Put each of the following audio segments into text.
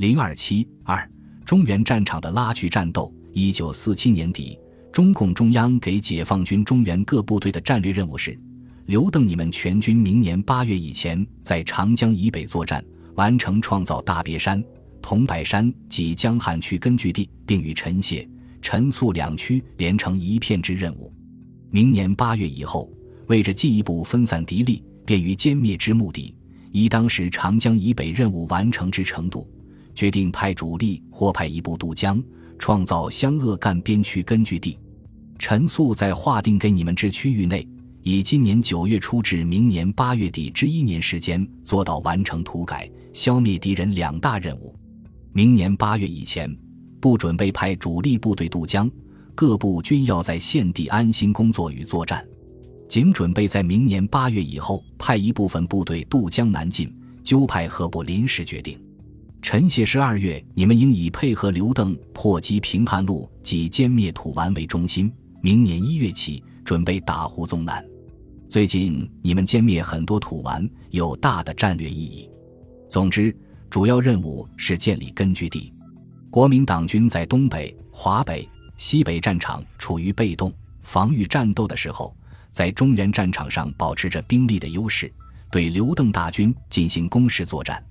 零二七二中原战场的拉锯战斗。一九四七年底，中共中央给解放军中原各部队的战略任务是：刘邓，你们全军明年八月以前在长江以北作战，完成创造大别山、桐柏山及江汉区根据地，并与陈谢、陈粟两区连成一片之任务。明年八月以后，为着进一步分散敌力，便于歼灭之目的，以当时长江以北任务完成之程度，决定派主力或派一部渡江。创造湘鄂赣边区根据地，陈粟在划定给你们之区域内，以今年九月初至明年八月底之一年时间，做到完成土改、消灭敌人两大任务。明年八月以前，不准备派主力部队渡江，各部均要在现地安心工作与作战。仅准备在明年八月以后派一部分部队渡江南进，纠派何部临时决定。陈谢十二月，你们应以配合刘邓破击平汉路及歼灭土顽为中心。明年一月起，准备打胡宗南。最近你们歼灭很多土顽，有大的战略意义。总之，主要任务是建立根据地。国民党军在东北、华北、西北战场处于被动防御战斗的时候，在中原战场上保持着兵力的优势，对刘邓大军进行攻势作战。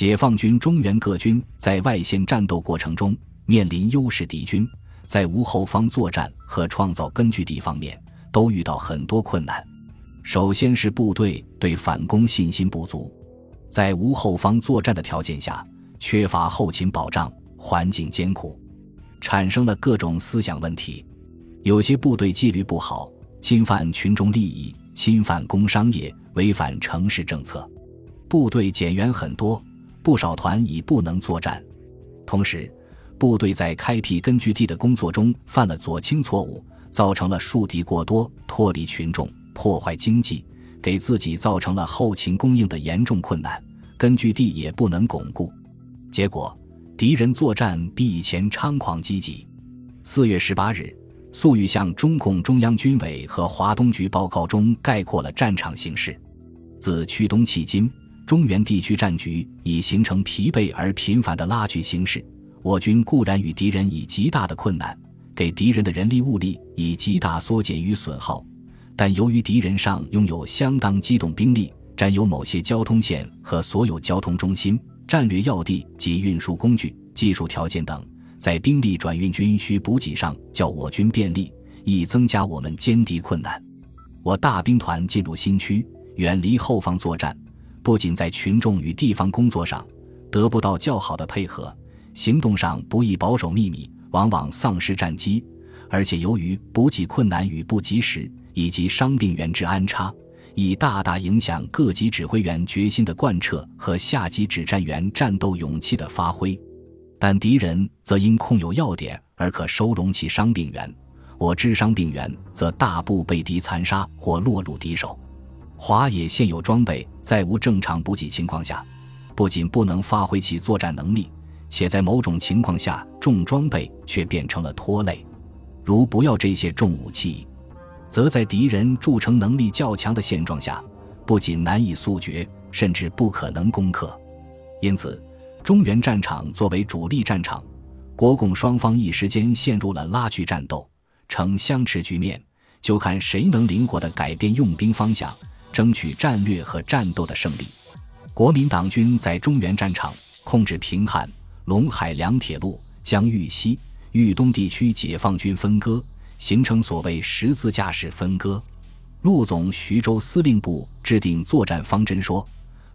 解放军中原各军在外线战斗过程中面临优势敌军，在无后方作战和创造根据地方面都遇到很多困难。首先是部队对反攻信心不足，在无后方作战的条件下，缺乏后勤保障，环境艰苦，产生了各种思想问题。有些部队纪律不好，侵犯群众利益，侵犯工商业，违反城市政策，部队减员很多。不少团已不能作战，同时，部队在开辟根据地的工作中犯了左倾错误，造成了树敌过多、脱离群众、破坏经济，给自己造成了后勤供应的严重困难，根据地也不能巩固。结果，敌人作战比以前猖狂积极。四月十八日，粟裕向中共中央军委和华东局报告中概括了战场形势，自去冬迄今。中原地区战局已形成疲惫而频繁的拉锯形势，我军固然与敌人以极大的困难，给敌人的人力物力以极大缩减与损耗，但由于敌人上拥有相当机动兵力，占有某些交通线和所有交通中心、战略要地及运输工具、技术条件等，在兵力转运军需补给上较我军便利，以增加我们歼敌困难。我大兵团进入新区，远离后方作战。不仅在群众与地方工作上得不到较好的配合，行动上不易保守秘密，往往丧失战机，而且由于补给困难与不及时，以及伤病员之安插，已大大影响各级指挥员决心的贯彻和下级指战员战斗勇气的发挥。但敌人则因控有要点而可收容其伤病员，我知伤病员则大部被敌残杀或落入敌手。华野现有装备在无正常补给情况下，不仅不能发挥其作战能力，且在某种情况下，重装备却变成了拖累。如不要这些重武器，则在敌人筑城能力较强的现状下，不仅难以速决，甚至不可能攻克。因此，中原战场作为主力战场，国共双方一时间陷入了拉锯战斗，呈相持局面，就看谁能灵活地改变用兵方向。争取战略和战斗的胜利。国民党军在中原战场控制平汉、陇海两铁路，将豫西、豫东地区解放军分割，形成所谓十字架式分割。陆总徐州司令部制定作战方针说：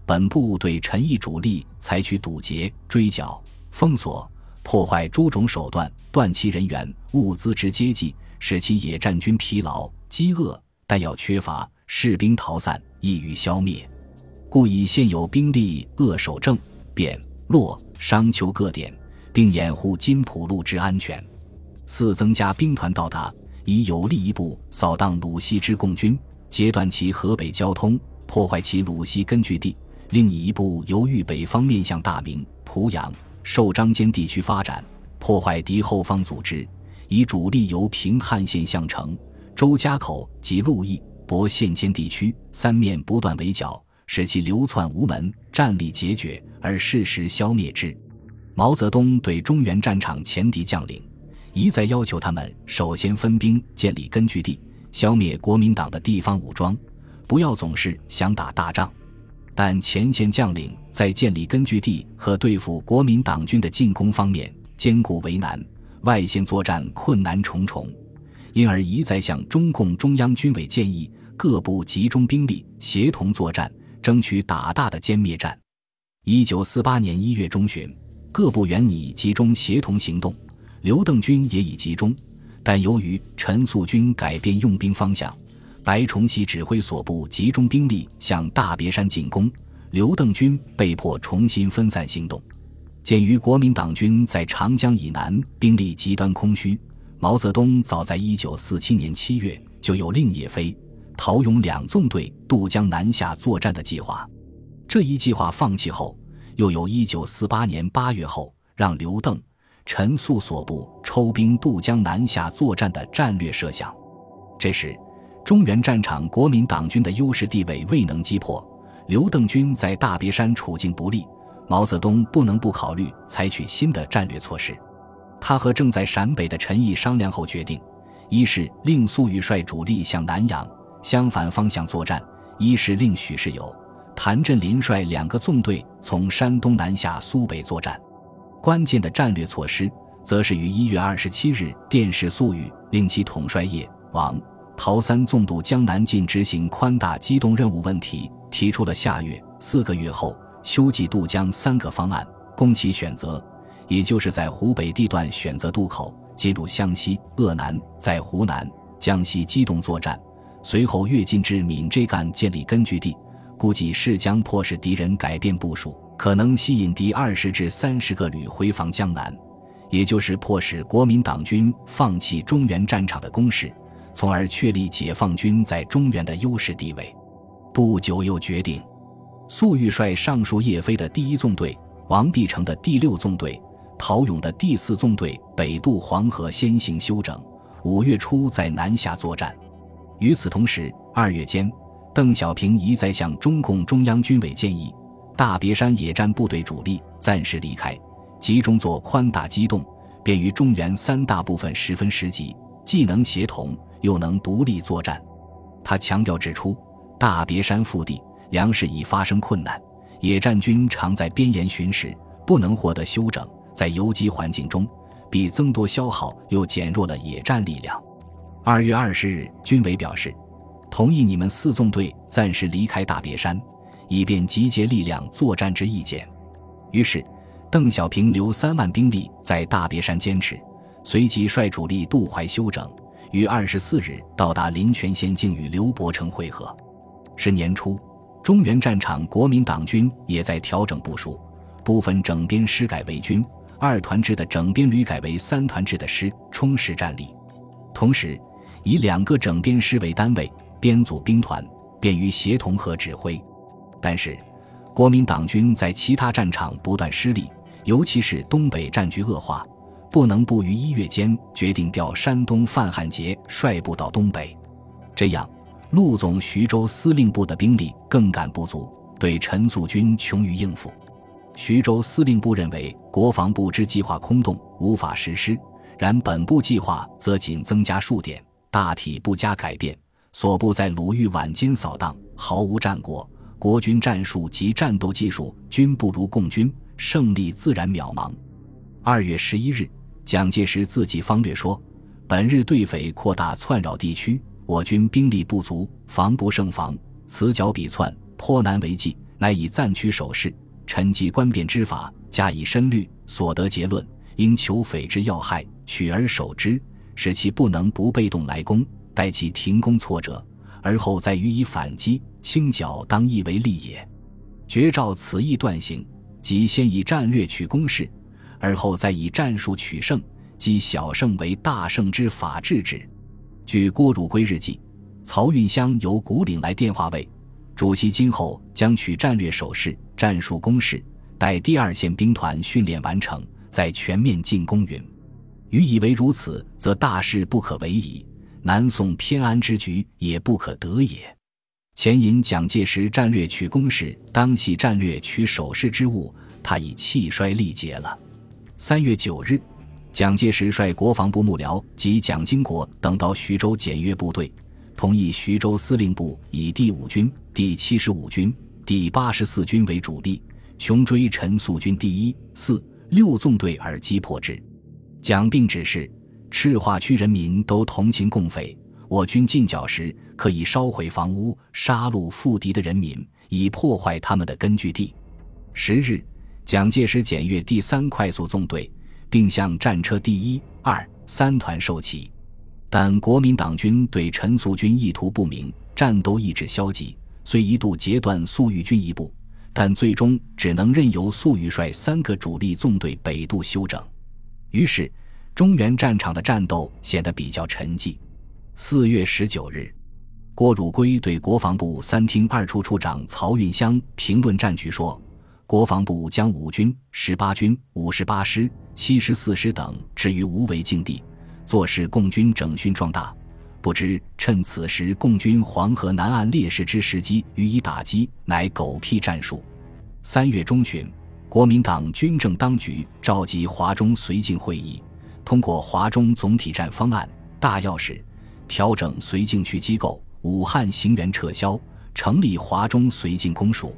本部对陈毅主力采取堵截、追剿、封锁、破坏诸种手段，断其人员、物资之接济，使其野战军疲劳、饥饿、弹药缺乏。士兵逃散，易于消灭，故以现有兵力扼守正、汴、洛、商丘各点，并掩护金浦路之安全。四、增加兵团到达，以有力一部扫荡鲁西之共军，截断其河北交通，破坏其鲁西根据地；另以一部由豫北方面向大明、濮阳、寿张间地区发展，破坏敌后方组织，以主力由平汉线向城、周家口及鹿邑。博县间地区三面不断围剿，使其流窜无门，战力竭绝，而适时消灭之。毛泽东对中原战场前敌将领一再要求他们首先分兵建立根据地，消灭国民党的地方武装，不要总是想打大仗。但前线将领在建立根据地和对付国民党军的进攻方面艰苦为难，外线作战困难重重，因而一再向中共中央军委建议各部集中兵力协同作战，争取打大的歼灭战。一九四八年一月中旬。各部原拟集中协同行动，刘邓军也已集中，但由于陈粟军改变用兵方向，白崇禧指挥所部集中兵力向大别山进攻，刘邓军被迫重新分散行动。鉴于国民党军在长江以南兵力极端空虚，毛泽东早在一九四七年七月就有令叶飞、陶勇两纵队渡江南下作战的计划。这一计划放弃后。又有一九四八年八月后，让刘邓、陈粟所部抽兵渡江南下作战的战略设想。这时，中原战场国民党军的优势地位未能击破，刘邓军在大别山处境不利，毛泽东不能不考虑采取新的战略措施。他和正在陕北的陈毅商量后决定：一是令粟裕率主力向南阳相反方向作战；一是令许世友。谭震林率两个纵队从山东南下苏北作战，关键的战略措施，则是于一月二十七日电示粟裕，令其统帅叶、王、陶三纵渡江南进执行宽大机动任务问题，提出了下月、四个月后秋季渡江三个方案，供其选择。也就是在湖北地段选择渡口，进入湘西、鄂南，在湖南、江西机动作战，随后跃进至闽浙赣建立根据地。估计是将迫使敌人改变部署，可能吸引敌二十至三十个旅回防江南，也就是迫使国民党军放弃中原战场的攻势，从而确立解放军在中原的优势地位。不久又决定，粟裕率上述叶飞的第一纵队、王必成的第六纵队、陶勇的第四纵队北渡黄河先行休整，五月初在南下作战。与此同时，二月间。邓小平一再向中共中央军委建议，大别山野战部队主力暂时离开，集中做宽大机动，便于中原三大部分十分时急，既能协同又能独立作战。他强调指出，大别山腹地粮食已发生困难，野战军常在边沿巡视，不能获得休整，在游击环境中，比增多消耗，又减弱了野战力量。二月二十日，军委表示。同意你们四纵队暂时离开大别山，以便集结力量作战之意见。于是，邓小平留三万兵力在大别山坚持，随即率主力渡淮休整，于二十四日到达临泉县境与刘伯承会合。是年初，中原战场国民党军也在调整部署，部分整编师改为军二团制的整编旅改为三团制的师，充实战力。同时，以两个整编师为单位。编组兵团，便于协同和指挥。但是，国民党军在其他战场不断失利，尤其是东北战局恶化，不能不于一月间决定调山东范汉杰率部到东北。这样，陆总徐州司令部的兵力更感不足，对陈粟军穷于应付。徐州司令部认为国防部之计划空洞，无法实施；然本部计划则仅增加数点，大体不加改变。所部在鲁豫晚间扫荡，毫无战果，国军战术及战斗技术均不如共军，胜利自然渺茫。二月十一日，蒋介石自己方略说：“本日对匪扩大窜扰地区，我军兵力不足，防不胜防，此剿彼窜，颇难为继，乃以暂取守势，趁机观变之法，加以深虑，所得结论，应求匪之要害，取而守之，使其不能不被动来攻。”待其停工挫折，而后再予以反击，清剿当亦为利也。绝照此意断行，即先以战略取攻势，而后再以战术取胜，即小胜为大胜之法治之。据郭汝瑰日记，曹运香由古岭来电话为主席，今后将取战略手势、战术攻势，待第二线兵团训练完成，再全面进攻。云，予以为如此，则大事不可为矣。南宋偏安之局也不可得也。前引蒋介石战略取攻势，当系战略取守势之物，他已气衰力竭了。三月九日，蒋介石率国防部幕僚及蒋经国等到徐州检阅部队，同意徐州司令部以第五军、第七十五军、第八十四军为主力，穷追陈粟军第一、四、六纵队而击破之。蒋并指示赤化区人民都同情共匪，我军进剿时可以烧毁房屋，杀戮附敌的人民，以破坏他们的根据地。十日。蒋介石检阅第三快速纵队，并向战车第一、二、三团授旗，但国民党军对陈粟军意图不明，战斗意志消极，虽一度截断粟裕军一部，但最终只能任由粟裕率三个主力纵队北渡休整。于是，中原战场的战斗显得比较沉寂。四月十九日，郭汝瑰对国防部三厅二处处长曹运香评论战局说。国防部将五军、十八军、五十八师、七十四师等置于无为境地，坐视共军整训壮大。不知趁此时共军黄河南岸劣势之时机予以打击，乃狗屁战术。三月中旬，国民党军政当局召集华中绥靖会议，通过华中总体战方案，大要是调整绥靖区机构，武汉行辕撤销，成立华中绥靖公署。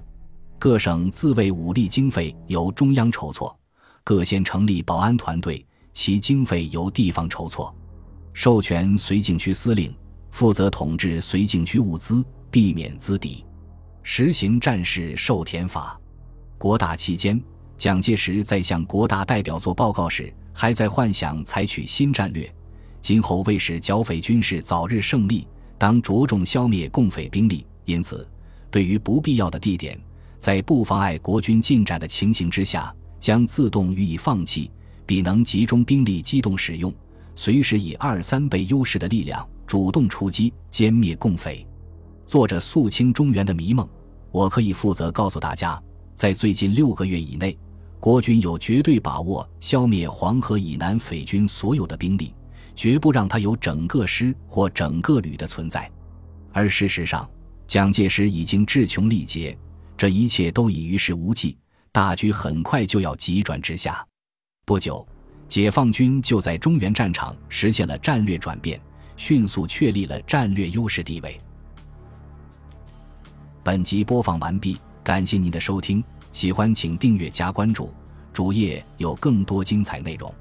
各省自卫武力经费由中央筹措，各县成立保安团队，其经费由地方筹措。授权绥靖区司令负责统治绥靖区物资，避免资敌。实行战士授田法。国大期间，蒋介石在向国大代表做报告时，还在幻想采取新战略。今后为使剿匪军事早日胜利，当着重消灭共匪兵力。因此，对于不必要的地点。在不妨碍国军进展的情形之下，将自动予以放弃，比能集中兵力机动使用，随时以二三倍优势的力量主动出击，歼灭共匪。做着肃清中原的迷梦，我可以负责告诉大家，在最近六个月以内，国军有绝对把握消灭黄河以南匪军所有的兵力，绝不让他有整个师或整个旅的存在。而事实上，蒋介石已经志穷力竭。这一切都已于事无济，大局很快就要急转直下。不久，解放军就在中原战场实现了战略转变，迅速确立了战略优势地位。本集播放完毕，感谢您的收听，喜欢请订阅加关注，主页有更多精彩内容。